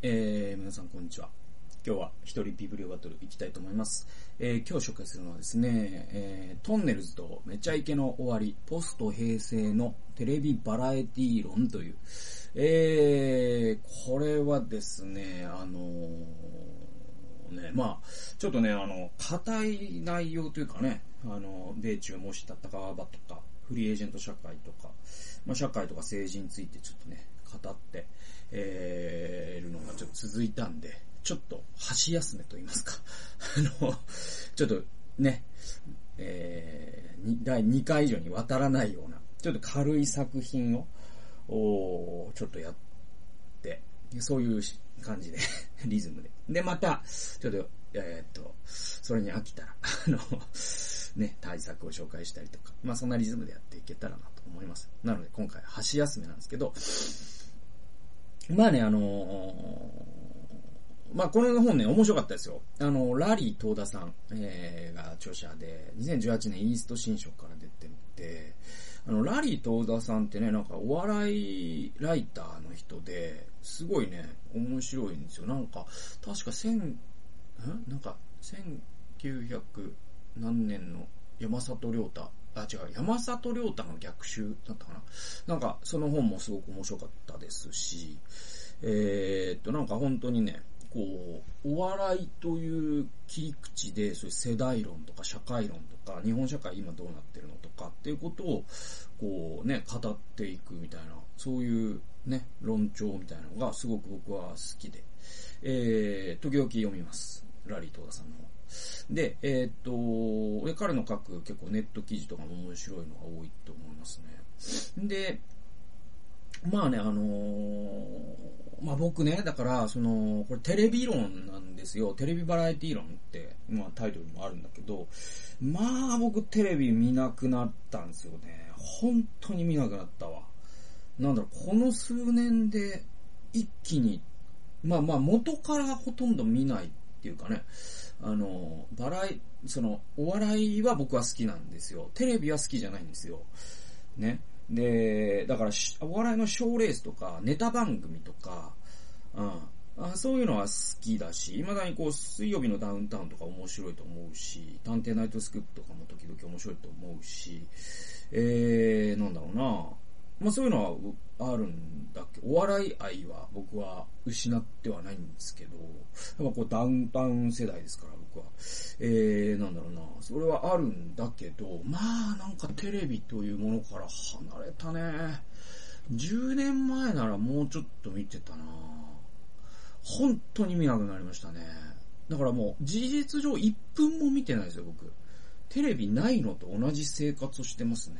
えー、皆さんこんにちは。今日は一人ビブリオバトル行きたいと思います。えー、今日紹介するのはですね、えー、トンネルズとめちゃイケの終わり、ポスト平成のテレビバラエティ論という、えー、これはですね、あのー、ね、まあ、ちょっとね、あの、硬い内容というかね、あの、米中もし戦わばとか、フリーエージェント社会とか、まあ、社会とか政治についてちょっとね、語って、えー、るのがちょっと続いたんで、ちょっと箸休めと言いますか。あの、ちょっとね、えー、第2回以上に渡らないような、ちょっと軽い作品を、おちょっとやって、そういう感じで、リズムで。で、また、ちょっと、えー、っと、それに飽きたら、あの、ね、対策を紹介したりとか、まあそんなリズムでやっていけたらなと思います。なので今回箸休めなんですけど、まあね、あのー、まあこの本ね、面白かったですよ。あの、ラリー東田さん、えー、が著者で、2018年イースト新書から出てて、あの、ラリー東田さんってね、なんかお笑いライターの人で、すごいね、面白いんですよ。なんか、確か千、んなんか、1900何年の山里亮太、あ、違う、山里亮太の逆襲だったかな。なんか、その本もすごく面白かったですし、えー、っと、なんか本当にね、こう、お笑いという切り口で、そういう世代論とか社会論とか、日本社会今どうなってるのとかっていうことを、こうね、語っていくみたいな、そういうね、論調みたいなのがすごく僕は好きで、えー、時々読みます。ラリー東田さんの本。で、えー、っと、彼の書く結構ネット記事とかも面白いのが多いと思いますね。で、まあね、あのー、まあ僕ね、だから、その、これテレビ論なんですよ。テレビバラエティ論って、まあタイトルにもあるんだけど、まあ僕テレビ見なくなったんですよね。本当に見なくなったわ。なんだろう、この数年で一気に、まあまあ元からほとんど見ないっていうかね、あの、バラエ、その、お笑いは僕は好きなんですよ。テレビは好きじゃないんですよ。ね。で、だから、お笑いの賞レースとか、ネタ番組とか、うん。あそういうのは好きだし、未だにこう、水曜日のダウンタウンとか面白いと思うし、探偵ナイトスクープとかも時々面白いと思うし、えー、なんだろうなまあそういうのはあるんだけ？ど、お笑い愛は僕は失ってはないんですけど、やっぱこうダウンタウン世代ですから僕は。えー、なんだろうな、それはあるんだけど、まあなんかテレビというものから離れたね。10年前ならもうちょっと見てたな本当に見なくなりましたね。だからもう事実上1分も見てないですよ僕。テレビないのと同じ生活をしてますね。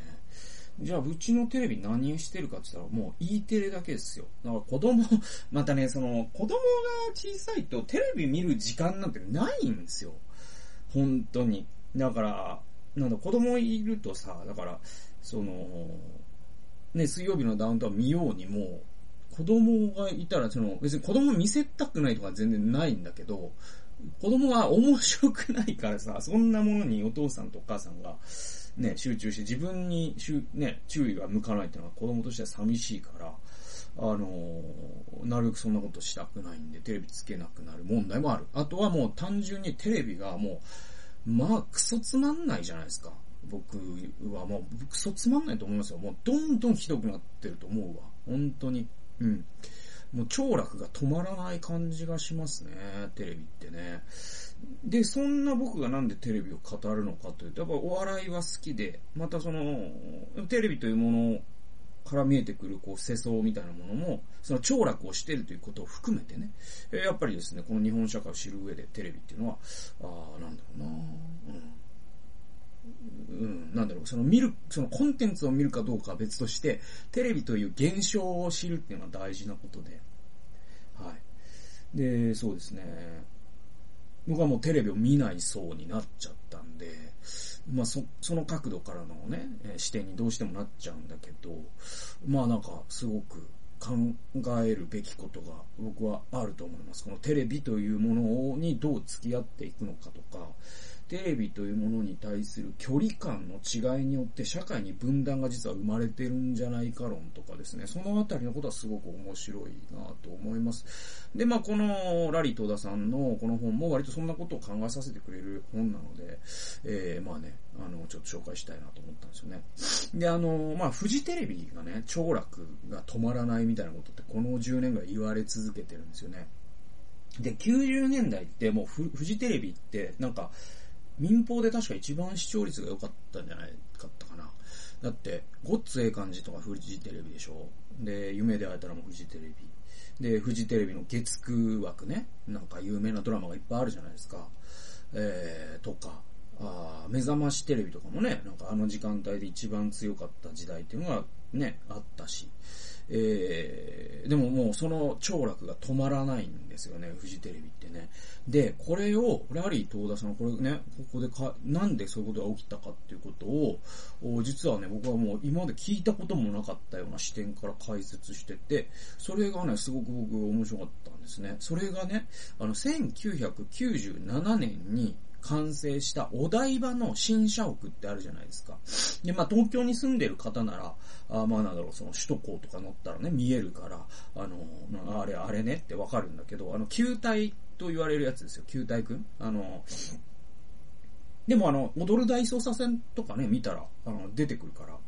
じゃあ、うちのテレビ何してるかって言ったら、もう E テレだけですよ。だから子供、またね、その、子供が小さいとテレビ見る時間なんてないんですよ。本当に。だから、なんだ、子供いるとさ、だから、その、ね、水曜日のダウンタウン見ようにも、子供がいたら、その、別に子供見せたくないとか全然ないんだけど、子供は面白くないからさ、そんなものにお父さんとお母さんが、ね、集中して自分にね、注意が向かないっていうのは子供としては寂しいから、あのー、なるべくそんなことしたくないんで、テレビつけなくなる問題もある。あとはもう単純にテレビがもう、まあ、クソつまんないじゃないですか。僕はもう、クソつまんないと思いますよ。もう、どんどんひどくなってると思うわ。本当に。うん。もう、聴落が止まらない感じがしますね。テレビってね。で、そんな僕がなんでテレビを語るのかというと、やっぱお笑いは好きで、またその、テレビというものから見えてくる、こう、世相みたいなものも、その凋落をしているということを含めてね、やっぱりですね、この日本社会を知る上でテレビっていうのは、ああ、なんだろうなうん。うん、なんだろう、その見る、そのコンテンツを見るかどうかは別として、テレビという現象を知るっていうのは大事なことで、はい。で、そうですね。僕はもうテレビを見ない層になっちゃったんで、まあそ、その角度からのね、視点にどうしてもなっちゃうんだけど、まあなんかすごく考えるべきことが僕はあると思います。このテレビというものにどう付き合っていくのかとか、テレビというものに対する距離感の違いによって社会に分断が実は生まれてるんじゃないか論とかですね、そのあたりのことはすごく面白いなと思います。で、まあこのラリー東田さんのこの本も割とそんなことを考えさせてくれる本なので、えー、まあね、あの、ちょっと紹介したいなと思ったんですよね。で、あの、まあ、フジテレビがね、凋落が止まらないみたいなことってこの10年ぐらい言われ続けてるんですよね。で、90年代ってもうフジテレビってなんか民放で確か一番視聴率が良かったんじゃないかったかな。だって、ごっつええ感じとかフジテレビでしょで、夢で会えたらもフジテレビ。で、フジテレビの月9枠ね、なんか有名なドラマがいっぱいあるじゃないですか。えー、とか、あ目覚ましテレビとかもね、なんかあの時間帯で一番強かった時代っていうのがね、あったし。えー、でももうその凋落が止まらないんですよね、フジテレビってね。で、これを、ラリー東田さん、これね、ここでか、なんでそういうことが起きたかっていうことを、実はね、僕はもう今まで聞いたこともなかったような視点から解説してて、それがね、すごく僕面白かったんですね。それがね、あの、1997年に、完成したお台場の新社屋ってあるじゃないですか。で、まあ東京に住んでる方なら、あまあなんだろう、その首都高とか乗ったらね、見えるから、あの、あれ、あれねってわかるんだけど、あの、球体と言われるやつですよ、球体くん。あの、でもあの、踊る大捜査線とかね、見たら、あの、出てくるから、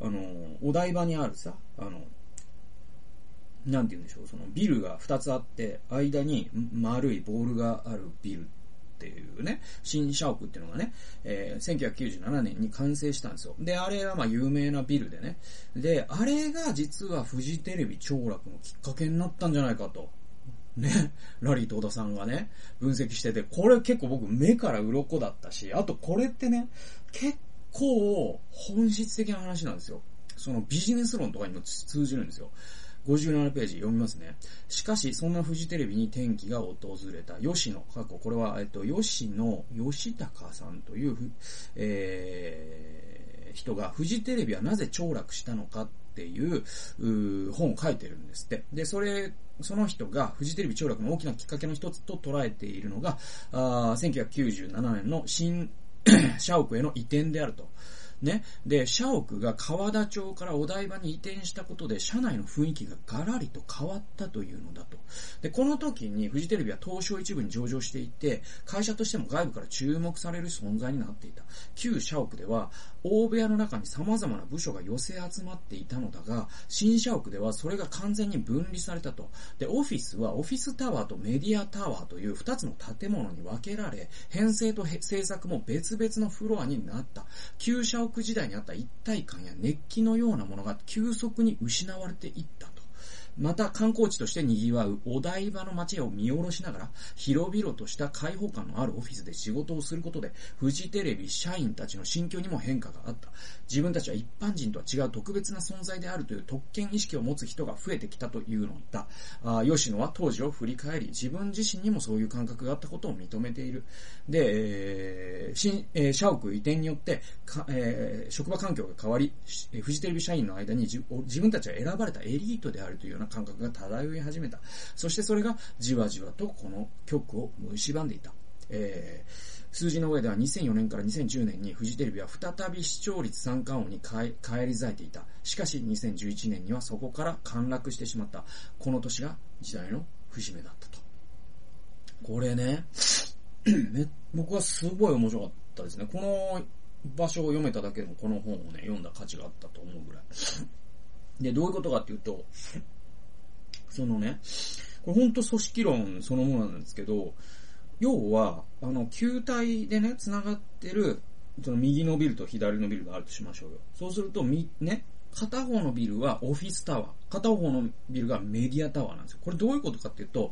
あの、お台場にあるさ、あの、なんて言うんでしょう、そのビルが2つあって、間に丸いボールがあるビルっていうね、新社屋っていうのがね、えー、1997年に完成したんですよ。で、あれはまあ有名なビルでね。で、あれが実はフジテレビ凋落のきっかけになったんじゃないかと。ね、ラリー東田さんがね、分析してて、これ結構僕目から鱗だったし、あとこれってね、結構本質的な話なんですよ。そのビジネス論とかにも通じるんですよ。57ページ読みますね。しかし、そんなフジテレビに転機が訪れた。吉野、過去、これは、えっと、吉野吉高さんという、えー、人が、フジテレビはなぜ凋落したのかっていうう本を書いてるんですって。で、それ、その人がフジテレビ凋落の大きなきっかけの一つと捉えているのが、あ1997年の新 社屋への移転であると。ね。で、社屋が川田町からお台場に移転したことで、社内の雰囲気がガラリと変わったというのだと。で、この時にフジテレビは東証一部に上場していて、会社としても外部から注目される存在になっていた。旧社屋では、大部屋の中に様々な部署が寄せ集まっていたのだが、新社屋ではそれが完全に分離されたと。で、オフィスはオフィスタワーとメディアタワーという二つの建物に分けられ、編成と制作も別々のフロアになった。旧社屋時代にあった一体感や熱気のようなものが急速に失われていった。また観光地として賑わうお台場の街を見下ろしながら、広々とした開放感のあるオフィスで仕事をすることで、フジテレビ社員たちの心境にも変化があった。自分たちは一般人とは違う特別な存在であるという特権意識を持つ人が増えてきたというのだ。あ吉野は当時を振り返り、自分自身にもそういう感覚があったことを認めている。で、えー、新、えー、社屋移転によって、かえー、職場環境が変わり、フジテレビ社員の間に自分たちは選ばれたエリートであるというような感覚が漂い始めた。そしてそれがじわじわとこの曲を蝕んでいた。えー数字の上では2004年から2010年にフジテレビは再び視聴率三冠王に返り咲いていた。しかし2011年にはそこから陥落してしまった。この年が時代の節目だったと。これね、僕はすごい面白かったですね。この場所を読めただけでもこの本をね、読んだ価値があったと思うぐらい。で、どういうことかっていうと、そのね、これ本当組織論そのものなんですけど、要は、あの、球体でね、繋がってる、その右のビルと左のビルがあるとしましょうよ。そうすると、み、ね、片方のビルはオフィスタワー、片方のビルがメディアタワーなんですよ。これどういうことかっていうと、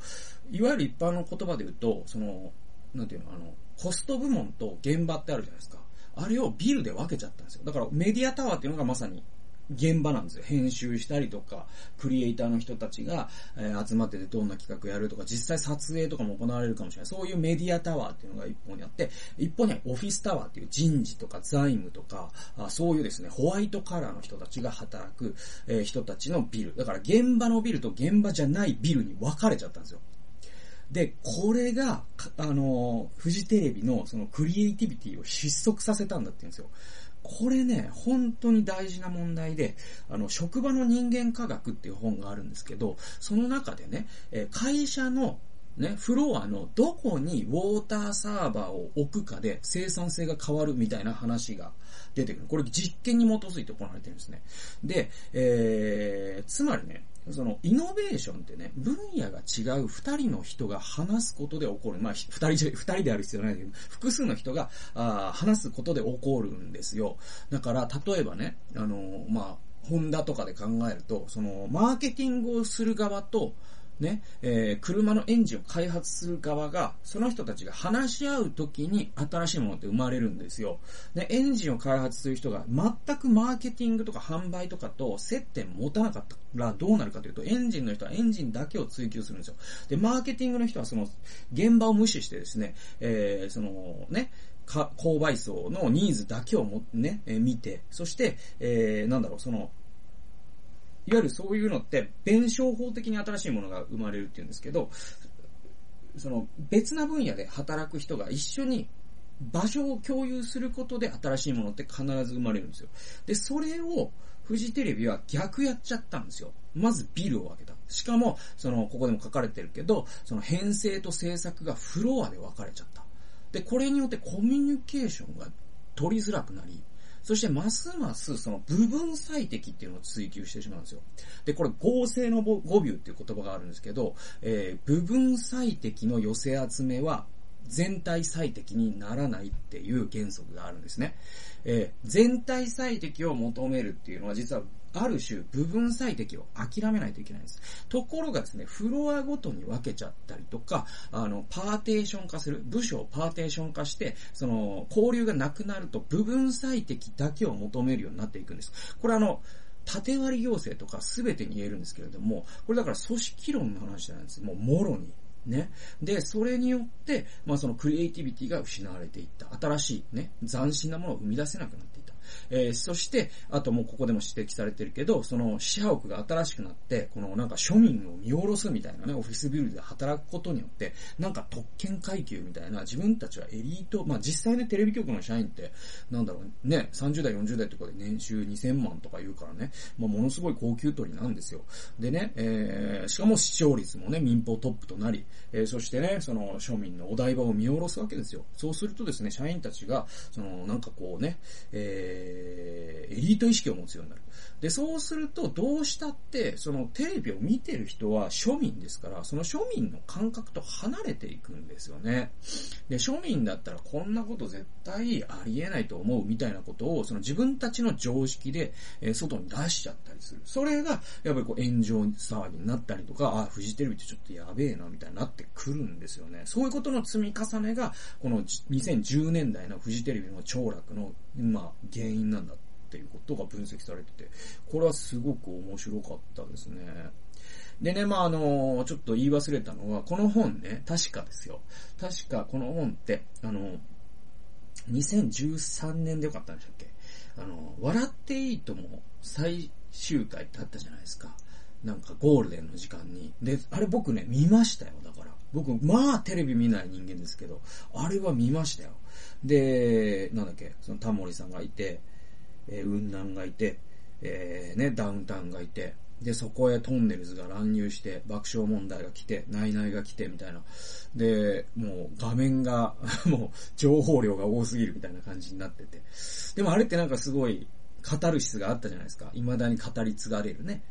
いわゆる一般の言葉で言うと、その、なんていうの、あの、コスト部門と現場ってあるじゃないですか。あれをビルで分けちゃったんですよ。だからメディアタワーっていうのがまさに現場なんですよ。編集したりとか、クリエイターの人たちが、え、集まっててどんな企画やるとか、実際撮影とかも行われるかもしれない。そういうメディアタワーっていうのが一方にあって、一方にはオフィスタワーっていう人事とか財務とか、あそういうですね、ホワイトカラーの人たちが働く、え、人たちのビル。だから現場のビルと現場じゃないビルに分かれちゃったんですよ。で、これが、あの、フジテレビのそのクリエイティビティを失速させたんだって言うんですよ。これね、本当に大事な問題で、あの、職場の人間科学っていう本があるんですけど、その中でね、え会社のね、フロアのどこにウォーターサーバーを置くかで生産性が変わるみたいな話が出てくる。これ実験に基づいて行われてるんですね。で、えー、つまりね、その、イノベーションってね、分野が違う二人の人が話すことで起こる。まあ、二人、二人である必要ないけど、複数の人が、あ話すことで起こるんですよ。だから、例えばね、あの、まあ、ホンダとかで考えると、その、マーケティングをする側と、ね、えー、車のエンジンを開発する側が、その人たちが話し合うときに新しいものって生まれるんですよ。で、エンジンを開発する人が全くマーケティングとか販売とかと接点持たなかったらどうなるかというと、エンジンの人はエンジンだけを追求するんですよ。で、マーケティングの人はその現場を無視してですね、えー、そのね、購買層のニーズだけをもね、えー、見て、そして、えー、なんだろう、その、いわゆるそういうのって、弁証法的に新しいものが生まれるっていうんですけど、その別な分野で働く人が一緒に場所を共有することで新しいものって必ず生まれるんですよ。で、それをフジテレビは逆やっちゃったんですよ。まずビルを開けた。しかも、その、ここでも書かれてるけど、その編成と制作がフロアで分かれちゃった。で、これによってコミュニケーションが取りづらくなり、そしてますますその部分最適っていうのを追求してしまうんですよ。で、これ合成の語尾っていう言葉があるんですけど、えー、部分最適の寄せ集めは全体最適にならないっていう原則があるんですね。えー、全体最適を求めるっていうのは実はある種部分最適を諦めないといけないんです。ところがですね、フロアごとに分けちゃったりとか、あの、パーテーション化する、部署をパーテーション化して、その、交流がなくなると部分最適だけを求めるようになっていくんです。これあの、縦割り行政とか全てに言えるんですけれども、これだから組織論の話じゃなんです。もう、もろに。ね。で、それによって、まあそのクリエイティビティが失われていった。新しいね、斬新なものを生み出せなくなっていった。えー、そして、あともうここでも指摘されてるけど、そのシャオクが新しくなって、このなんか庶民を見下ろすみたいなね、オフィスビルで働くことによって、なんか特権階級みたいな、自分たちはエリート、まあ実際ね、テレビ局の社員って、なんだろうね、30代、40代とかで年収2000万とか言うからね、まあものすごい高級取りなんですよ。でね、えー、しかも視聴率もね、民放トップとなり、えー、そしてね、その庶民のお台場を見下ろすわけですよ。そうするとですね、社員たちが、その、なんかこうね、えーえー、エリート意識を持つようになる。で、そうすると、どうしたって、そのテレビを見てる人は庶民ですから、その庶民の感覚と離れていくんですよね。で、庶民だったらこんなこと絶対ありえないと思うみたいなことを、その自分たちの常識で、えー、外に出しちゃったりする。それが、やっぱりこう炎上騒ぎになったりとか、あ、フジテレビってちょっとやべえな、みたいになってくるんですよね。そういうことの積み重ねが、この2010年代のフジテレビの凋落の、まあ、原因なんだっていうことが分析されてて、これはすごく面白かったですね。でね、まあ、あの、ちょっと言い忘れたのは、この本ね、確かですよ。確かこの本って、あの、2013年でよかったんでしたっけ？あの、笑っていいとも最終回ってあったじゃないですか。なんかゴールデンの時間に。で、あれ僕ね、見ましたよ。だから。僕、まあテレビ見ない人間ですけど、あれは見ましたよ。で、なんだっけ、そのタモリさんがいて、えー、雲南がいて、えー、ね、ダウンタウンがいて、で、そこへトンネルズが乱入して、爆笑問題が来て、ナイナイが来て、みたいな。で、もう画面が もう情報量が多すぎるみたいな感じになってて。でもあれってなんかすごい、カタルシスがあったじゃないですか。未だに語り継がれるね。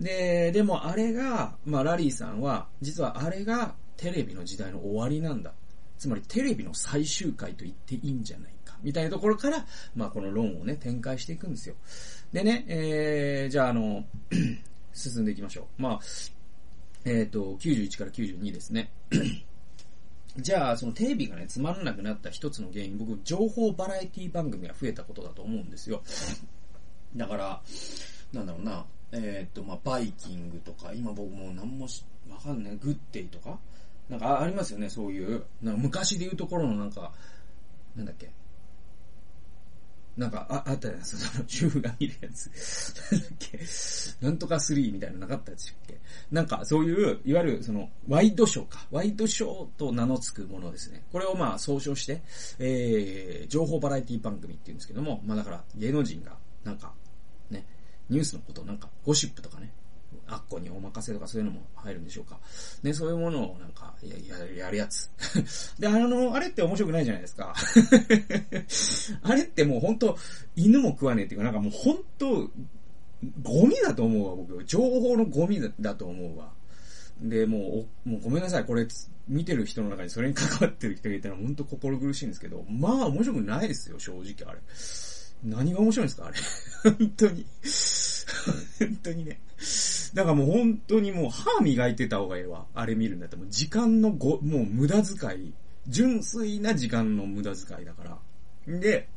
で、でもあれが、まあラリーさんは、実はあれがテレビの時代の終わりなんだ。つまりテレビの最終回と言っていいんじゃないかみたいなところから、まあこの論をね、展開していくんですよ。でね、えー、じゃああの、進んでいきましょう。まあ、えっ、ー、と、91から92ですね。じゃあ、そのテレビがね、つまらなくなった一つの原因、僕、情報バラエティ番組が増えたことだと思うんですよ。だから、なんだろうな、えっ、と、まあ、バイキングとか、今僕もう何もわかんない、グッデイとか、なんかありますよね、そういう、なんか昔で言うところのなんか、なんだっけ、なんか、あ、あったじゃないですか、その、主婦が見るやつ。なんだっけ、なんとか3みたいなのなかったでしたっけなんか、そういう、いわゆる、その、ワイドショーか。ワイドショーと名の付くものですね。これをまあ、総称して、えー、情報バラエティ番組って言うんですけども、まあだから、芸能人が、なんか、ね、ニュースのことなんか、ゴシップとかね、あっこにお任せとかそういうのも入るんでしょうか。ね、そういうものをなんか、や、ややるやつ。で、あの、あれって面白くないじゃないですか。あれってもう本当犬も食わねえっていうか、なんかもう本当ゴミだと思うわ、僕。情報のゴミだと思うわ。で、もう、もうごめんなさい、これ、見てる人の中にそれに関わってる人がいたら本当心苦しいんですけど、まあ面白くないですよ、正直あれ。何が面白いんですかあれ。本当に。本当にね。だからもう本当にもう歯磨いてた方がええわ。あれ見るんだったらもう時間のご、もう無駄遣い。純粋な時間の無駄遣いだから。で、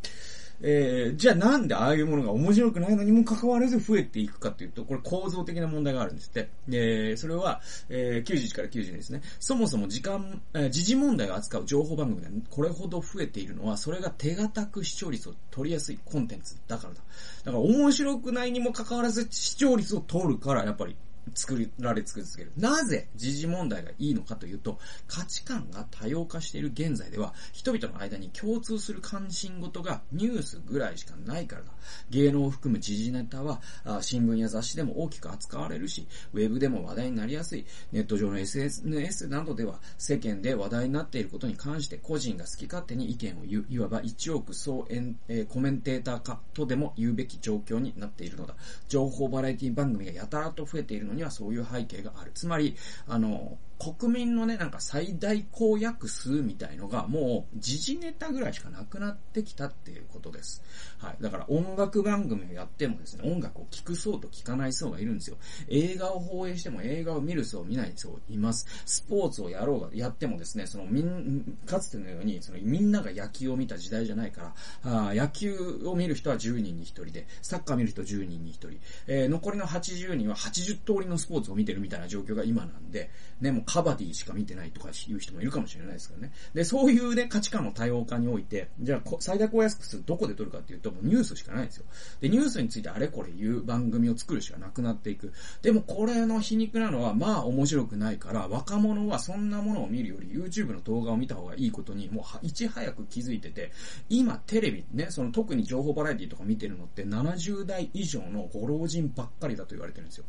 えー、じゃあなんでああいうものが面白くないのにも関わらず増えていくかっていうと、これ構造的な問題があるんですって。で、それは、えー、91から92ですね。そもそも時間、えー、時事問題を扱う情報番組がこれほど増えているのは、それが手堅く視聴率を取りやすいコンテンツだからだ。だから面白くないにも関わらず視聴率を取るから、やっぱり作られ続ける。なぜ時事問題がいいのかというと、価値観が多様化している現在では、人々の間に共通する関心事がニュースぐらいしかないからだ。芸能を含む時事ネタは、新聞や雑誌でも大きく扱われるし、ウェブでも話題になりやすい。ネット上の SNS などでは、世間で話題になっていることに関して個人が好き勝手に意見を言う、いわば一億総演、えー、コメンテーター化とでも言うべき状況になっているのだ。情報バラエティ番組がやたらと増えているのにはそういう背景がある。つまり、あの、国民のね、なんか最大公約数みたいのがもう時事ネタぐらいしかなくなってきたっていうことです。はい。だから音楽番組をやってもですね、音楽を聴く層と聴かない層がいるんですよ。映画を放映しても映画を見る層、見ない層います。スポーツをやろうが、やってもですね、そのみん、かつてのように、そのみんなが野球を見た時代じゃないから、あ野球を見る人は10人に1人で、サッカー見る人10人に1人、えー、残りの80人は80通りのスポーツを見てるみたいな状況が今なんで、ね、もうカバディしか見てないとかいう人もいるかもしれないですからね。で、そういうね、価値観の多様化において、じゃあ、最大公約数どこで取るかっていうと、もうニュースしかないんですよ。で、ニュースについてあれこれ言う番組を作るしかなくなっていく。でも、これの皮肉なのは、まあ面白くないから、若者はそんなものを見るより YouTube の動画を見た方がいいことに、もういち早く気づいてて、今テレビね、その特に情報バラエティとか見てるのって70代以上のご老人ばっかりだと言われてるんですよ。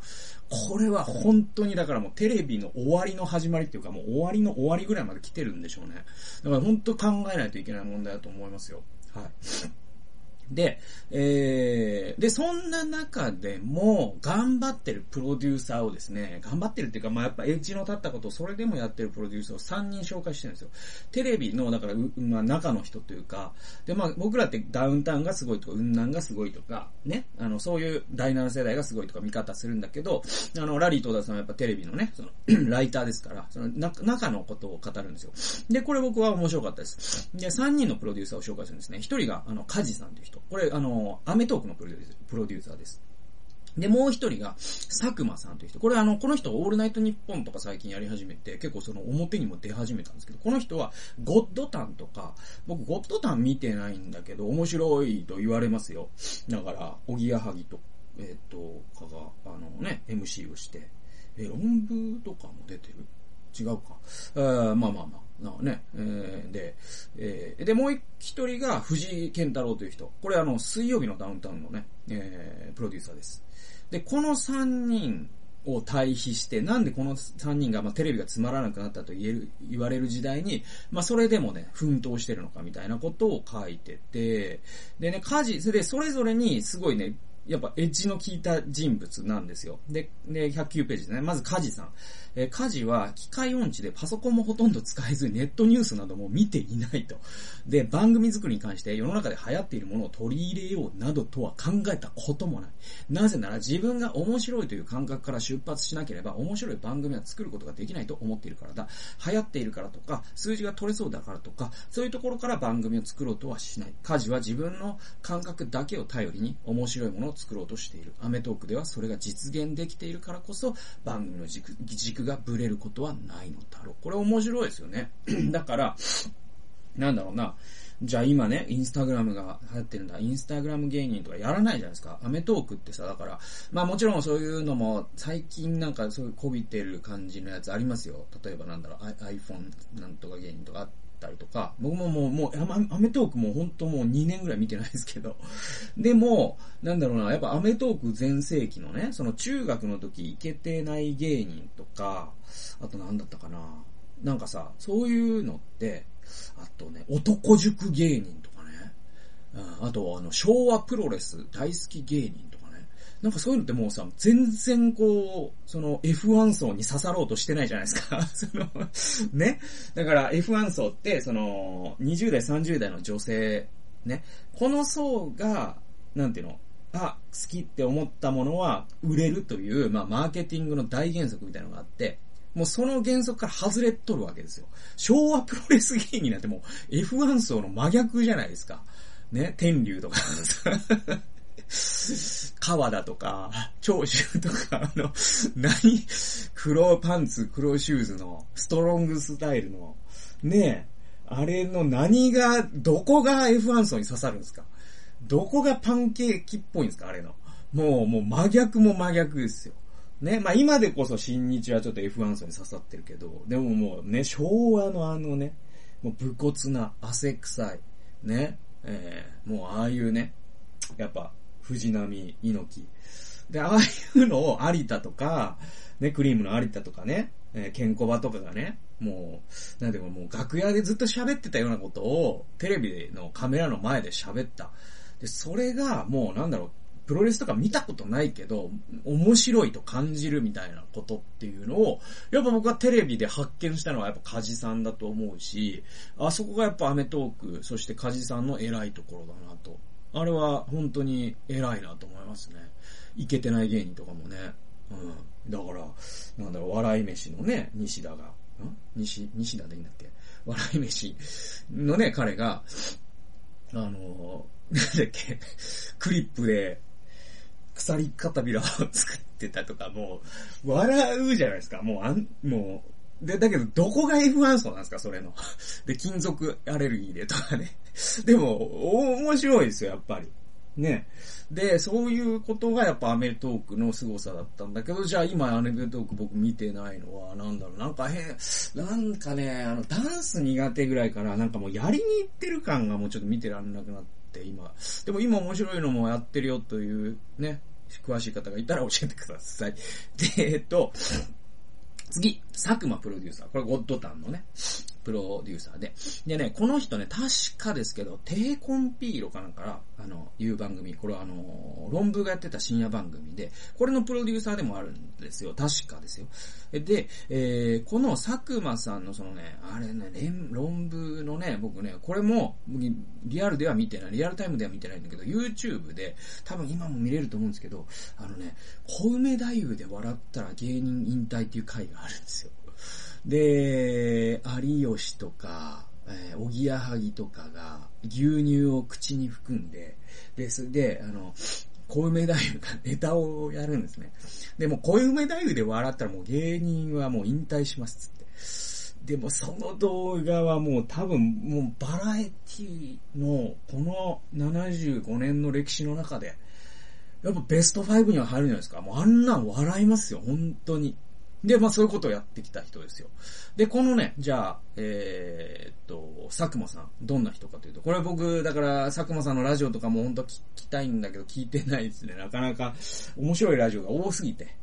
これは本当にだからもうテレビの終わりの始まりっていうかもう終わりの終わりぐらいまで来てるんでしょうね。だから本当考えないといけない問題だと思いますよ。はい。で、えー、で、そんな中でも、頑張ってるプロデューサーをですね、頑張ってるっていうか、まあ、やっぱエッジの立ったことをそれでもやってるプロデューサーを3人紹介してるんですよ。テレビの、だから、うまあ、中の人というか、で、まあ、僕らってダウンタウンがすごいとか、雲南がすごいとか、ね、あの、そういう第7世代がすごいとか見方するんだけど、あの、ラリー東田さんはやっぱテレビのね、その、ライターですから、その、中のことを語るんですよ。で、これ僕は面白かったです。で、3人のプロデューサーを紹介するんですね。1人が、あの、カジさんという人。これ、あの、アメトークのプロデュープロデューサーです。で、もう一人が、佐久間さんという人。これあの、この人、オールナイトニッポンとか最近やり始めて、結構その表にも出始めたんですけど、この人は、ゴッドタンとか、僕、ゴッドタン見てないんだけど、面白いと言われますよ。だから、おぎやはぎと、えっ、ー、と、かが、あのね、MC をして、え、論文とかも出てる違うか。えー、まあまあまあ。なね、えー、で、えー、で、もう一人が藤井健太郎という人。これあの、水曜日のダウンタウンのね、えー、プロデューサーです。で、この三人を対比して、なんでこの三人が、まあ、テレビがつまらなくなったと言える、言われる時代に、まあ、それでもね、奮闘してるのかみたいなことを書いてて、でね、家事、で、それぞれにすごいね、やっぱエッジの効いた人物なんですよ。で、で、109ページでね。まず、カジさん。えー、家事は機械音痴でパソコンもほとんど使えずネットニュースなども見ていないと。で、番組作りに関して世の中で流行っているものを取り入れようなどとは考えたこともない。なぜなら自分が面白いという感覚から出発しなければ面白い番組は作ることができないと思っているからだ。流行っているからとか、数字が取れそうだからとか、そういうところから番組を作ろうとはしない。家事は自分の感覚だけを頼りに面白いものを作ろうとしている。アメトークではそれが実現できているからこそ番組の軸軸がブレることはないのだろう。これ面白いですよね。だから、なんだろうな、じゃあ今ね、インスタグラムが流行ってるんだ。インスタグラム芸人とかやらないじゃないですか。アメトークってさ、だから、まあもちろんそういうのも、最近なんかそういうこびてる感じのやつありますよ。例えばなんだろう、iPhone なんとか芸人とかあったりとか、僕ももう、もう、アメトークも本当もう2年ぐらい見てないですけど。でも、なんだろうな、やっぱアメトーク全盛期のね、その中学の時イケてない芸人とか、あとなんだったかな。なんかさ、そういうのって、あとね、男塾芸人とかね。うん、あと、あの、昭和プロレス大好き芸人とか。なんかそういうのってもうさ、全然こう、その F1 層に刺さろうとしてないじゃないですか。その、ね。だから F1 層って、その、20代、30代の女性、ね。この層が、なんていうのあ、好きって思ったものは売れるという、まあ、マーケティングの大原則みたいなのがあって、もうその原則から外れとるわけですよ。昭和プロレス芸人なんてもう F1 層の真逆じゃないですか。ね、天竜とか川田とか、長州とか、あの、何？黒パンツ、黒シューズの、ストロングスタイルの、ねえあれの何が、どこが F1 層に刺さるんですか？どこがパンケーキっぽいんですか？あれの。もう、もう真逆も真逆ですよ。ね、まあ今でこそ新日はちょっと F1 層に刺さってるけど、でももうね、昭和のあのね、もう武骨な、汗臭い、ね、えー、もうああいうね、やっぱ、藤波、猪木。で、ああいうのを有田とか、ね、クリームの有田とかね、えー、ケンコバとかがね、もう、なんていうかもう楽屋でずっと喋ってたようなことを、テレビのカメラの前で喋った。で、それがもうなんだろう、プロレスとか見たことないけど、面白いと感じるみたいなことっていうのを、やっぱ僕はテレビで発見したのはやっぱカジさんだと思うし、あそこがやっぱアメトーク、そしてカジさんの偉いところだなと。あれは本当に偉いなと思いますね。いけてない芸人とかもね。うん。だから、なんだろう、笑い飯のね、西田が、ん？西、西田でいいんだっけ？笑い飯のね、彼が、あのー、なんだっけ、クリップで、鎖片びらを作ってたとか、もう、笑うじゃないですか。もう、あん、もう、で、だけど、どこが F1 層なんですか、それの。で、金属アレルギーでとかね。でも、面白いですよ、やっぱり。ね。で、そういうことがやっぱアメトークの凄さだったんだけど、じゃあ今アメトーク僕見てないのは、なんだろう、なんか変、なんかね、あの、ダンス苦手ぐらいから、なんかもうやりに行ってる感がもうちょっと見てらんなくなって、今。でも今面白いのもやってるよというね、詳しい方がいたら教えてください。で、えっと、次、佐久間プロデューサー。これゴッドタンのね、プロデューサーで。でね、この人ね、確かですけど、テコンピーロかなんかあの、いう番組、これはあの、論文がやってた深夜番組で、これのプロデューサーでもあるんですよ。確かですよ。で、えー、この佐久間さんのそのね、あれね、論文のね、僕ね、これも、リアルでは見てない、リアルタイムでは見てないんだけど、YouTube で、多分今も見れると思うんですけど、あのね、小梅太夫で笑ったら芸人引退っていう回があるんですよ。で、有吉とか、えー、おぎやはぎとかが牛乳を口に含んで、で、それで、あの、小梅太夫がネタをやるんですね。で、も小梅太夫で笑ったらもう芸人はもう引退しますっつって。でもその動画はもう多分もうバラエティのこの75年の歴史の中で、やっぱベスト5には入るんじゃないですか。もうあんなん笑いますよ、本当に。で、まあそういうことをやってきた人ですよ。で、このね、じゃあ、えー、っと、佐久間さん、どんな人かというと、これ僕、だから佐久間さんのラジオとかも本当聞きたいんだけど、聞いてないですね。なかなか面白いラジオが多すぎて。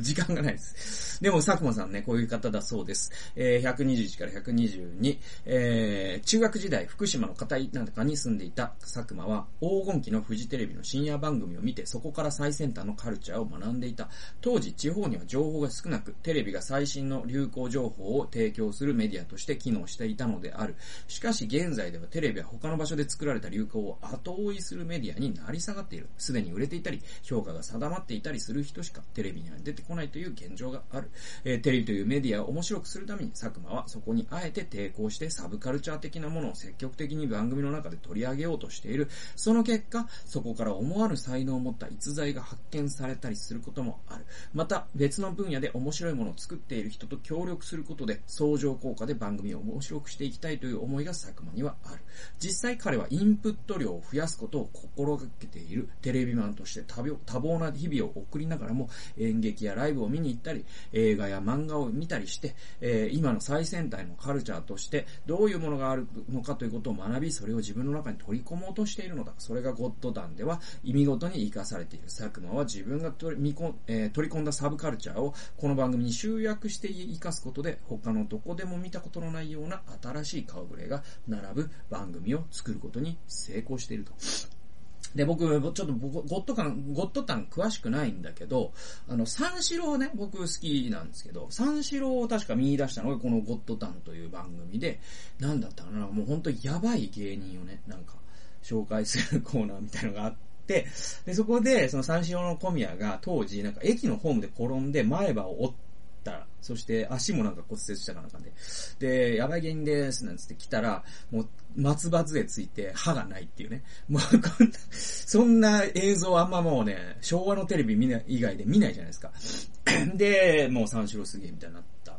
時間がないです。でも、佐久間さんね、こういう方だそうです。えー、121から122、えー、中学時代、福島の片井なんかに住んでいた佐久間は、黄金期のフジテレビの深夜番組を見て、そこから最先端のカルチャーを学んでいた。当時、地方には情報が少なく、テレビが最新の流行情報を提供するメディアとして機能していたのである。しかし、現在ではテレビは他の場所で作られた流行を後追いするメディアになり下がっている。すでに売れていたり、評価が定まっていたりする人しかテレビビには出てこないという現状がある。えー、テレビというメディアを面白くするために佐久間はそこにあえて抵抗してサブカルチャー的なものを積極的に番組の中で取り上げようとしている。その結果、そこから思わぬ才能を持った逸材が発見されたりすることもある。また、別の分野で面白いものを作っている人と協力することで、相乗効果で番組を面白くしていきたいという思いが佐久間にはある。実際彼はインプット量を増やすことを心がけているテレビマンとして多忙な日々を送りながらも演劇やライブを見に行ったり、映画や漫画を見たりして、えー、今の最先端のカルチャーとしてどういうものがあるのかということを学び、それを自分の中に取り込もうとしているのだ。それがゴッドダンでは意味ごとに活かされている。佐久間は自分が取りえー、取り込んだサブカルチャーをこの番組に集約して活かすことで他のどこでも見たことのないような新しい顔ぶれが並ぶ番組を作ることに成功していると。で、僕、ちょっとゴッドタン、ゴッドタン詳しくないんだけど、あの、三四郎ね、僕好きなんですけど、三四郎を確か見出したのがこのゴッドタンという番組で、なんだったかな、もう本当やばい芸人をね、なんか、紹介するコーナーみたいのがあって、で、そこで、その三四郎の小宮が当時、なんか駅のホームで転んで前歯を折っ、ったそして足もなんか骨折したかなんかで。で、やばい原因です、なんつって来たら、もう松葉杖ついて歯がないっていうね。もうこんな、そんな映像あんまもうね、昭和のテレビ見ない以外で見ないじゃないですか。で、もう三四郎すげえみたいになった、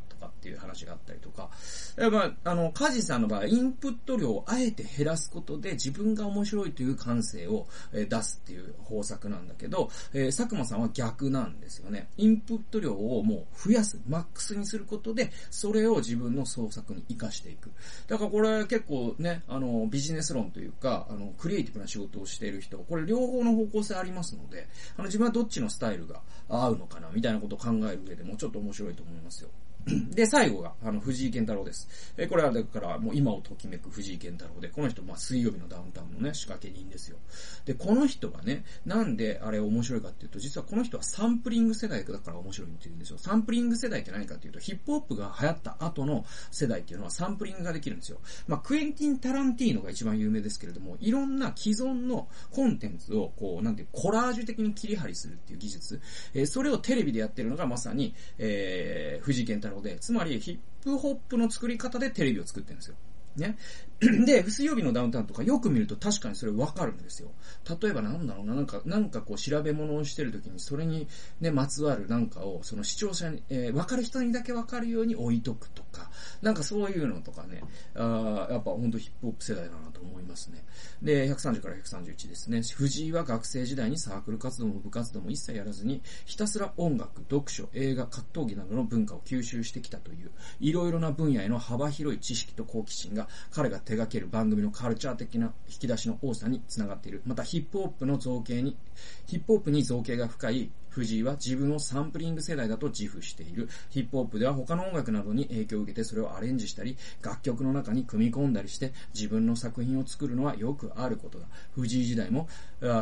っていう話があったりとか、やっぱ、あの、カジさんの場合、インプット量をあえて減らすことで自分が面白いという感性を、出すっていう方策なんだけど、えー、佐久間さんは逆なんですよね。インプット量をもう増やす、マックスにすることで、それを自分の創作に活かしていく。だからこれ結構ね、あの、ビジネス論というか、あの、クリエイティブな仕事をしている人、これ両方の方向性ありますので、あの、自分はどっちのスタイルが合うのかな、みたいなことを考える上でもちょっと面白いと思いますよ。で、最後が、あの、藤井健太郎です。えこれはだから、もう今をときめく藤井健太郎で、この人、まあ、水曜日のダウンタウンのね、仕掛け人ですよ。で、この人がね、なんであれ面白いかっていうと、実はこの人はサンプリング世代だから面白いって言うんですよ。サンプリング世代って何かっていうと、ヒップホップが流行った後の世代っていうのはサンプリングができるんですよ。まあ、クエンティン・タランティーノが一番有名ですけれども、いろんな既存のコンテンツを、こう、なんていう、コラージュ的に切り張りするっていう技術。えー、それをテレビでやってるのがまさに、えー、藤井健太郎で、つまりヒ、ップホップの作り方でテレビを作ってるんですよ。ね。で、水曜日のダウンタウンとかよく見ると確かにそれわかるんですよ。例えばなんだろうな、なんか、なんかこう調べ物をしてるときにそれにね、まつわるなんかをその視聴者に、えー、わかる人にだけわかるように置いとくとか、なんかそういうのとかね、あやっぱほんとヒップホップ世代だなと思いますね。で、130から131ですね。藤井は学生時代にサークル活動も部活動も一切やらずに、ひたすら音楽、読書、映画、格闘技などの文化を吸収してきたという、いろいろな分野への幅広い知識と好奇心が彼が手掛ける番組のカルチャー的な引き出しの多さにつながっている。またヒップホップの造形に、ヒップホップに造形が深い藤井は自分をサンプリング世代だと自負している。ヒップホップでは他の音楽などに影響を受けてそれをアレンジしたり、楽曲の中に組み込んだりして自分の作品を作るのはよくあることだ。藤井時代も、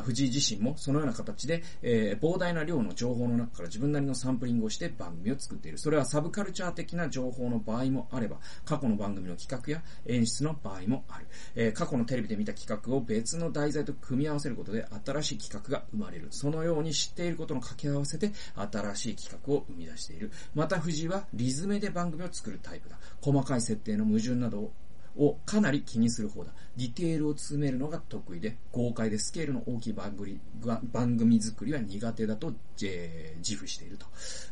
藤井自身もそのような形で、えー、膨大な量の情報の中から自分なりのサンプリングをして番組を作っている。それはサブカルチャー的な情報の場合もあれば、過去の番組の企画や演出の場合もある。えー、過去のテレビで見た企画を別の題材と組み合わせることで新しい企画が生まれる。そのように知っていることの掛け合わせで新しい企画を生み出している。また藤井はリズムで番組を作るタイプだ。細かい設定の矛盾などををかなり気にする方だ。ディテールを詰めるのが得意で、豪快でスケールの大きい番組番組作りは苦手だと、自負していると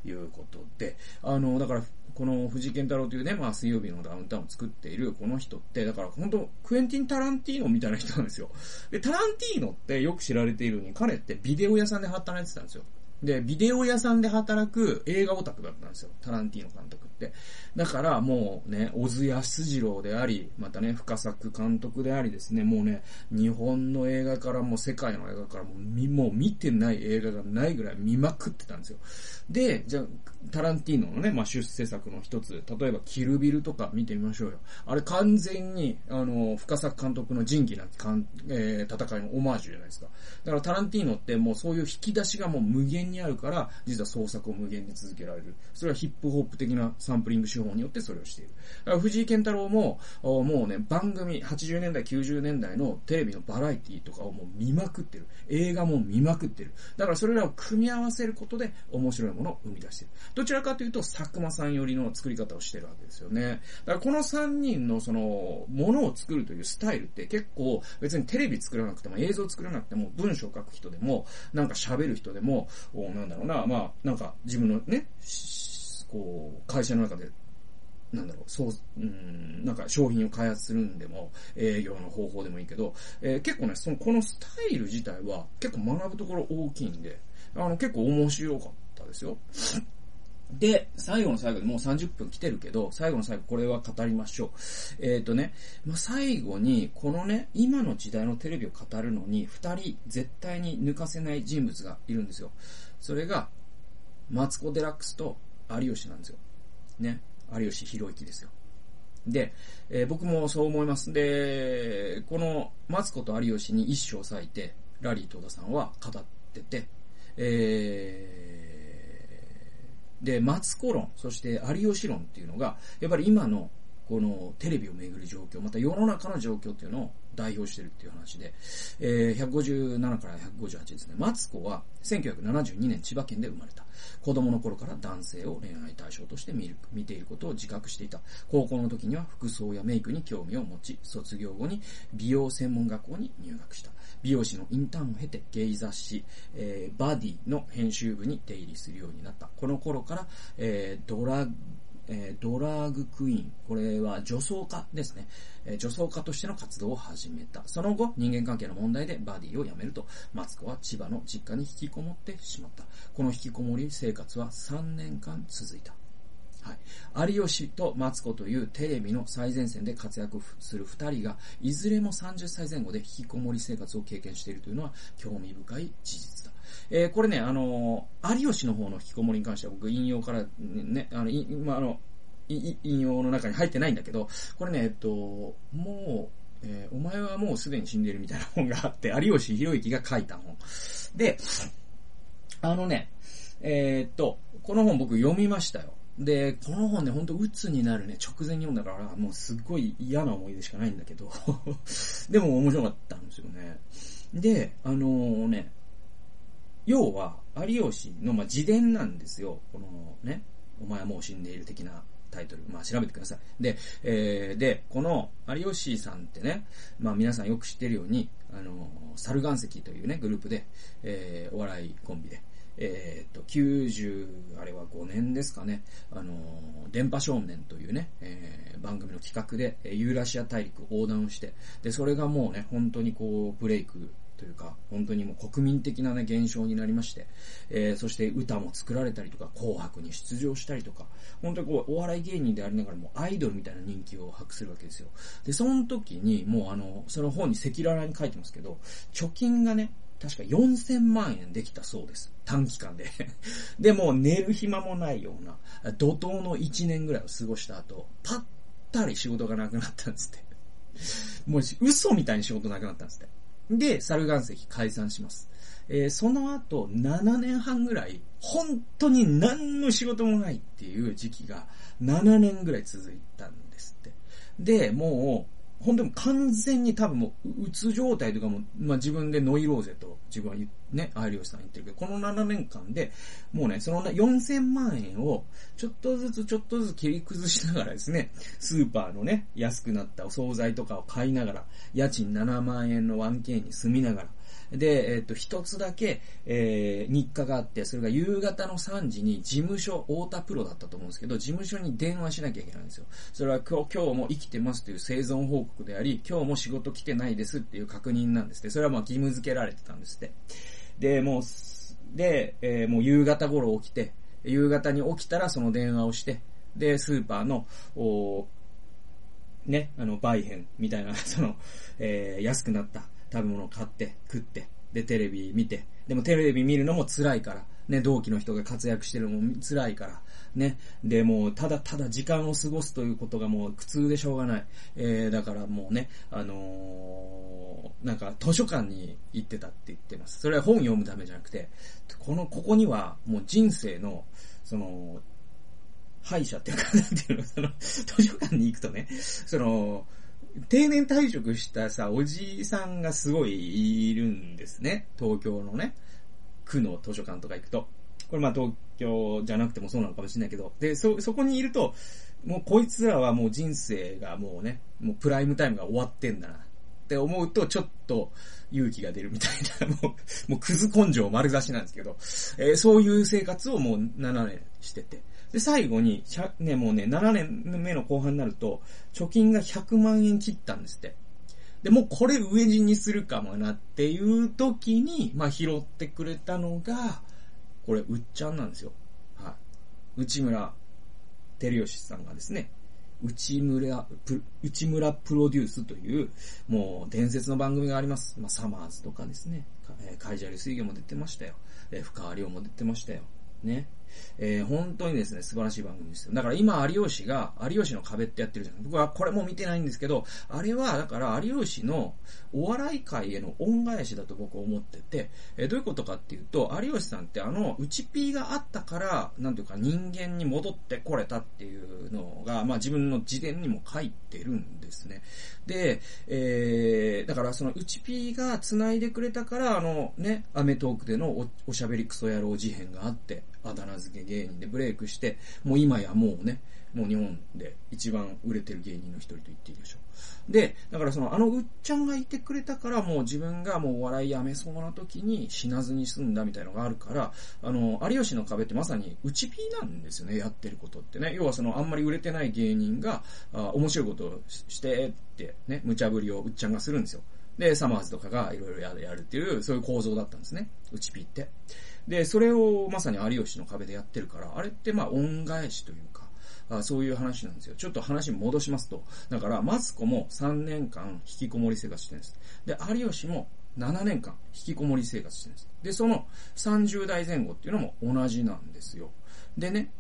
いうことで、あの、だから、この藤井健太郎というね、まあ水曜日のダウンタウンを作っているこの人って、だから本当クエンティン・タランティーノみたいな人なんですよ。で、タランティーノってよく知られているように、彼ってビデオ屋さんで働いてたんですよ。で、ビデオ屋さんで働く映画オタクだったんですよ。タランティーノ監督って。だからもうね、小津安二郎であり、またね、深作監督でありですね、もうね、日本の映画からも世界の映画からも、もう見てない映画がないぐらい見まくってたんですよ。で、じゃあ、タランティーノのね、まあ、出世作の一つ、例えばキルビルとか見てみましょうよ。あれ完全に、あの、深作監督の仁義なきかん、えー、戦いのオマージュじゃないですか。だからタランティーノってもうそういう引き出しがもう無限にあるから、実は創作を無限に続けられる。それはヒップホップ的なサンプリング手本によってそれをしている。だから藤井健太郎も、もうね、番組、80年代、90年代のテレビのバラエティとかをもう見まくってる。映画も見まくってる。だからそれらを組み合わせることで面白いものを生み出してる。どちらかというと、佐久間さん寄りの作り方をしてるわけですよね。だからこの3人のその、ものを作るというスタイルって結構別にテレビ作らなくても映像作らなくても文章書く人でも、なんか喋る人でも、なんだろうな、まあ、なんか自分のね、こう、会社の中でなんだろう、そう、うん、なんか商品を開発するんでも、営業の方法でもいいけど、えー、結構ね、その、このスタイル自体は結構学ぶところ大きいんで、あの、結構面白かったですよ。で、最後の最後でもう30分来てるけど、最後の最後これは語りましょう。えっ、ー、とね、まあ、最後に、このね、今の時代のテレビを語るのに、二人絶対に抜かせない人物がいるんですよ。それが、マツコ・デラックスと有吉なんですよ。ね。有吉弘行ですよ。で、えー、僕もそう思います。で、このマツコと有吉に一生割いて、ラリー戸田さんは語ってて、えー、で、マツコ論、そして有吉論っていうのが、やっぱり今のこのテレビをめぐる状況、また世の中の状況っていうのを代表してるっていう話で、えー、157から158ですね。マツコは1972年千葉県で生まれた。子供の頃から男性を恋愛対象として見る見ていることを自覚していた。高校の時には服装やメイクに興味を持ち、卒業後に美容専門学校に入学した。美容師のインターンを経てゲイ雑誌、えー、バディの編集部に出入りするようになった。この頃から、えー、ドラッグえー、ドラッグクイーン、これは女装家ですね、えー、女装家としての活動を始めた。その後、人間関係の問題でバディを辞めると、マツコは千葉の実家に引きこもってしまった。この引きこもり生活は3年間続いた。はい。有吉とマツコというテレビの最前線で活躍する二人が、いずれも30歳前後で引きこもり生活を経験しているというのは興味深い事実だ。えー、これね、あのー、有吉の方の引きこもりに関しては僕引用からね、あの、いまあ、あの、引用の中に入ってないんだけど、これね、えっと、もう、えー、お前はもうすでに死んでるみたいな本があって、有吉弘行が書いた本。で、あのね、えー、っと、この本僕読みましたよ。で、この本ね、ほんと鬱になるね、直前に読んだから、もうすっごい嫌な思い出しかないんだけど でも面白かったんですよね。で、あのー、ね、要は、有吉の、まあ、自伝なんですよ。このね、お前はもう死んでいる的なタイトル。まあ、調べてください。で、えー、で、この有吉さんってね、まあ、皆さんよく知ってるように、あの、猿岩石というね、グループで、えー、お笑いコンビで、えー、っと、90、あれは5年ですかね、あの、電波少年というね、えー、番組の企画で、ユーラシア大陸横断をして、で、それがもうね、本当にこう、ブレイクというか、本当にもう国民的なね、現象になりまして、えー、そして歌も作られたりとか、紅白に出場したりとか、本当にこう、お笑い芸人でありながらもアイドルみたいな人気を博するわけですよ。で、その時に、もうあの、その本に赤裸々に書いてますけど、貯金がね、確か4000万円できたそうです。短期間で。で、もう寝る暇もないような、怒涛の1年ぐらいを過ごした後、パッタリ仕事がなくなったんですって。もう嘘みたいに仕事なくなったんですって。で、猿岩石解散します。えー、その後、7年半ぐらい、本当に何の仕事もないっていう時期が7年ぐらい続いたんですって。で、もう、本当に完全に多分もう、うつ状態とかも、まあ自分でノイローゼと自分はね、有吉さん言ってるけど、この7年間で、もうね、その4000万円を、ちょっとずつちょっとずつ切り崩しながらですね、スーパーのね、安くなったお惣菜とかを買いながら、家賃7万円の 1K に住みながら、で、えっ、と、一つだけ、えー、日課があって、それが夕方の3時に事務所、太田プロだったと思うんですけど、事務所に電話しなきゃいけないんですよ。それは今日、今日も生きてますという生存報告であり、今日も仕事来てないですっていう確認なんですね。それはまあ義務付けられてたんですって。で、もう、で、えー、もう夕方頃起きて、夕方に起きたらその電話をして、で、スーパーの、おね、あの、バイヘンみたいな、その、えー、安くなった食べ物を買って食って、で、テレビ見て、でもテレビ見るのも辛いから、ね、同期の人が活躍してるのも辛いから、ね、で、もう、ただただ時間を過ごすということがもう苦痛でしょうがない。えー、だからもうね、あのー、なんか図書館に行ってたって言ってます。それは本読むためじゃなくて、この、ここにはもう人生の、その、歯医者っていうか、なんていうの、その、図書館に行くとね、その、定年退職したさ、おじいさんがすごいいるんですね。東京のね、区の図書館とか行くと。これまあ東京じゃなくてもそうなのかもしれないけど、で、そ、そこにいると、もうこいつらはもう人生がもうね、もうプライムタイムが終わってんだな。って思うと、ちょっと勇気が出るみたいな、もう、もうクズ根性丸出しなんですけど、えー、そういう生活をもう7年してて。で、最後に、ね、もうね、7年目の後半になると、貯金が100万円切ったんですって。で、もうこれ上地にするかもなっていう時に、まあ拾ってくれたのが、これ、うっちゃんなんですよ。はい。内村照吉さんがですね、内村プ、内村プロデュースという、もう伝説の番組があります。まあ、サマーズとかですね、カイジャリ水魚も出てましたよ。えー、深川亮も出てましたよ。ね。えー、本当にですね、素晴らしい番組ですよ。だから今、有吉が、有吉の壁ってやってるじゃん。僕はこれも見てないんですけど、あれは、だから有吉のお笑い界への恩返しだと僕は思ってて、えー、どういうことかっていうと、有吉さんってあの、内ピーがあったから、なんていうか人間に戻ってこれたっていうのが、まあ自分の自伝にも書いてるんですね。で、えー、だからその内ピーが繋いでくれたから、あのね、アメトークでのおおしゃべりクソ野郎事変があって、あだ名付け芸人でブレイクして、もう今やもうね、もう日本で一番売れてる芸人の一人と言っていいでしょう。で、だからその、あのうっちゃんがいてくれたから、もう自分がもうお笑いやめそうな時に死なずに済んだみたいのがあるから、あの、有吉の壁ってまさに内ピーなんですよね、やってることってね。要はその、あんまり売れてない芸人が、あ面白いことをしてってね、無茶ぶりをうっちゃんがするんですよ。で、サマーズとかがいろいろやるっていう、そういう構造だったんですね。内ピーって。で、それをまさに有吉の壁でやってるから、あれってまあ恩返しというか、あそういう話なんですよ。ちょっと話戻しますと。だから、マツコも3年間引きこもり生活してるんです。で、有吉も7年間引きこもり生活してるんです。で、その30代前後っていうのも同じなんですよ。でね、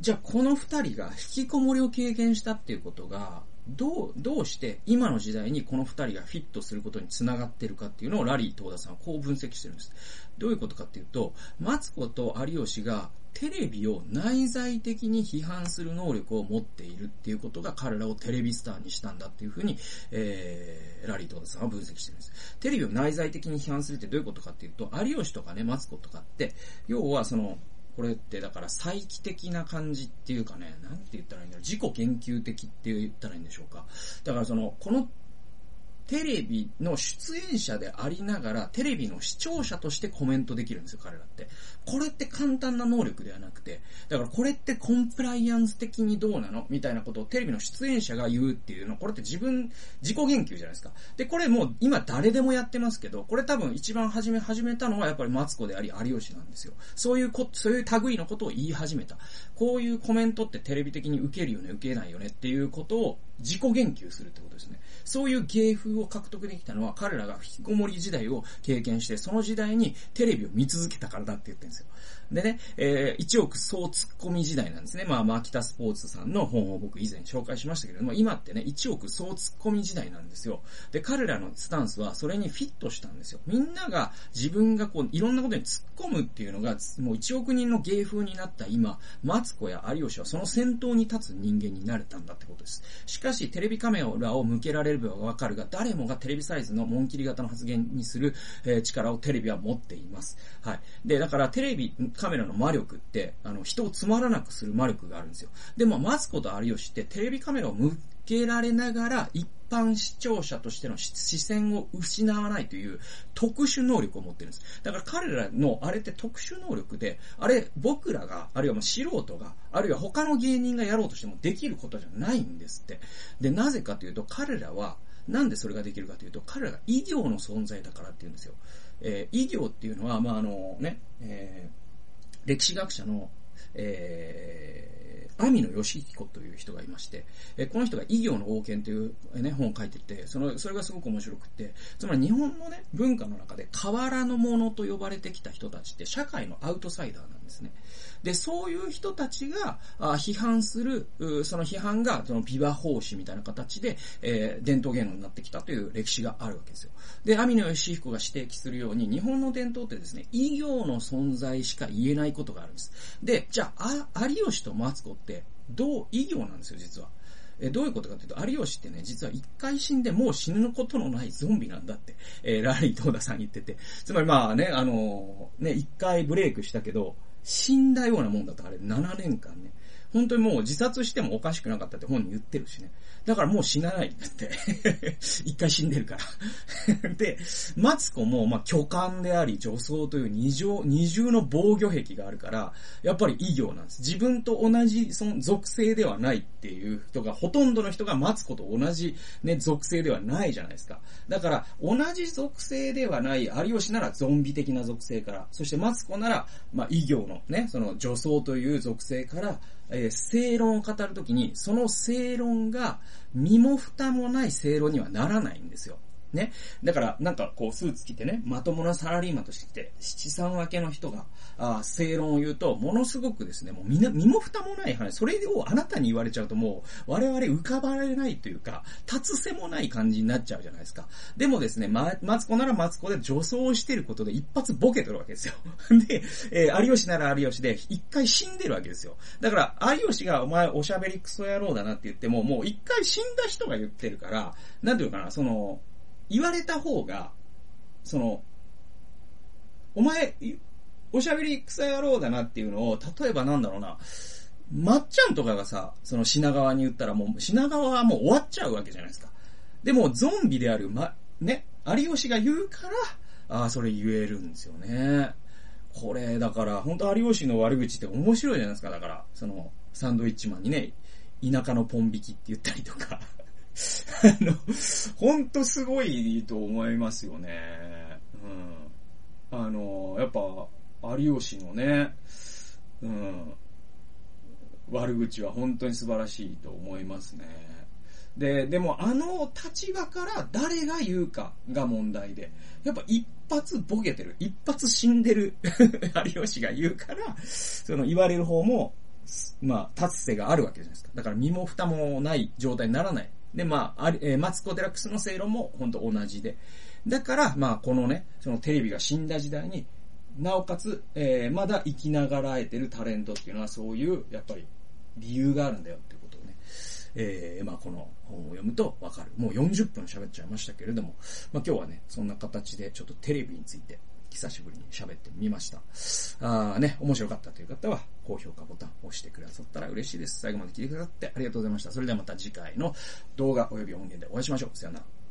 じゃあこの2人が引きこもりを経験したっていうことが、どう、どうして今の時代にこの二人がフィットすることにつながってるかっていうのをラリー東田さんはこう分析してるんです。どういうことかっていうと、マツコと有吉がテレビを内在的に批判する能力を持っているっていうことが彼らをテレビスターにしたんだっていうふうに、えー、ラリー東田さんは分析してるんです。テレビを内在的に批判するってどういうことかっていうと、有吉とかね、マツコとかって、要はその、これってだから再帰的な感じっていうかね、なんて言ったらいいんだろう、自己研究的って言ったらいいんでしょうか。だからその、このテレビの出演者でありながら、テレビの視聴者としてコメントできるんですよ、彼らって。これって簡単な能力ではなくて、だからこれってコンプライアンス的にどうなの？みたいなことをテレビの出演者が言うっていうの、これって自分、自己言及じゃないですか。で、これもう今誰でもやってますけど、これ多分一番初め始めたのはやっぱりマツコであり有吉なんですよ。そういうこ、そういう類のことを言い始めた。こういうコメントってテレビ的に受けるよね、受けないよねっていうことを自己言及するってことですね。そういう芸風を獲得できたのは彼らが引きこもり時代を経験して、その時代にテレビを見続けたからだって言ってるんですよ。でね、えー、一億総ツッコミ時代なんですね。まあ、マキタスポーツさんの本を僕以前紹介しましたけれども、今ってね、一億総ツッコミ時代なんですよ。で、彼らのスタンスはそれにフィットしたんですよ。みんなが自分がこう、いろんなことに突っ込むっていうのが、もう一億人の芸風になった今、マツコや有吉はその先頭に立つ人間になれたんだってことです。しかし、テレビカメラを向けられればわかるが、誰もがテレビサイズの紋切り型の発言にする、えー、力をテレビは持っています。はい。で、だからテレビ、カメラの魔力って、あの、人をつまらなくする魔力があるんですよ。でも、マツコと有吉ってテレビカメラを向けられながら、一般視聴者としての視線を失わないという特殊能力を持ってるんです。だから彼らのあれって特殊能力で、あれ僕らが、あるいは素人が、あるいは他の芸人がやろうとしてもできることじゃないんですって。で、なぜかというと彼らは、なんでそれができるかというと、彼らが医療の存在だからっていうんですよ。えー、医療っていうのは、まあ、あのね、えー、歴史学者の、えー、網野義彦という人がいまして、えこの人が異業の王権という、ね、本を書いてて、その、それがすごく面白くて、つまり日本のね、文化の中で変わらぬものと呼ばれてきた人たちって社会のアウトサイダーなんですね。で、そういう人たちが、あ批判する、その批判が、そのビバ奉仕みたいな形で、えー、伝統芸能になってきたという歴史があるわけですよ。で、網野義彦が指摘するように、日本の伝統ってですね、医療の存在しか言えないことがあるんです。で、じゃゃあ、あ、有吉とマツコって、どう、異業なんですよ、実は。えどういうことかというと、有吉ってね、実は一回死んでもう死ぬことのないゾンビなんだって、えー、ラリー・トーダさん言ってて。つまりまあね、あのー、ね、一回ブレイクしたけど、死んだようなもんだとあれ、7年間。本当にもう自殺してもおかしくなかったって本人言ってるしね。だからもう死なないんだって。一回死んでるから で、マツコも、まあ、巨漢であり、女装という二重、二重の防御壁があるから、やっぱり異形なんです。自分と同じ、その属性ではないっていう人が、ほとんどの人がマツコと同じね、属性ではないじゃないですか。だから、同じ属性ではない有吉ならゾンビ的な属性から、そしてマツコなら、まあ、異形のね、その女装という属性から、えー、正論を語るときに、その正論が身も蓋もない正論にはならないんですよ。ね。だから、なんかこう、スーツ着てね、まともなサラリーマンとして、七三分けの人が、あ正論を言うと、ものすごくですね、もうみな、身も蓋もない話、それをあなたに言われちゃうともう、我々浮かばれないというか、立つせもない感じになっちゃうじゃないですか。でもですね、ま、マツコならマツコで女装してることで一発ボケてるわけですよ。で、えー、有吉なら有吉で一回死んでるわけですよ。だから、有吉がお前おしゃべりクソ野郎だなって言っても、もう一回死んだ人が言ってるから、なんていうかな、その、言われた方が、その、お前、おしゃべり草野郎だなっていうのを、例えばなんだろうな、まっちゃんとかがさ、その品川に言ったらもう、品川はもう終わっちゃうわけじゃないですか。でも、ゾンビである、ま、ね、有吉が言うから、ああ、それ言えるんですよね。これ、だから、本当有吉の悪口って面白いじゃないですか。だから、その、サンドイッチマンにね、田舎のポン引きって言ったりとか あの、ほんとすごいと思いますよね。うん。あの、やっぱ、有吉のね、うん、悪口は本当に素晴らしいと思いますね。で、でもあの立場から誰が言うかが問題で、やっぱ一発ボケてる、一発死んでる 有吉が言うから、その言われる方も、まあ、立つ瀬があるわけじゃないですか。だから身も蓋もない状態にならない。で、まあ、あえー、マツコ・デラックスの正論も本当同じで。だから、まあ、このね、そのテレビが死んだ時代に、なおかつ、えー、まだ生きながらえてるタレントっていうのはそういう、やっぱり、理由があるんだよっていうことをね、えー、まあ、この本を読むとわかる。もう40分喋っちゃいましたけれども、まあ、今日はね、そんな形でちょっとテレビについて、久しぶりに喋ってみました。あーね、面白かったという方は、高評価ボタンを押してくださったら嬉しいです。最後まで聞いてくださってありがとうございました。それではまた次回の動画及び音源でお会いしましょう。さよなら。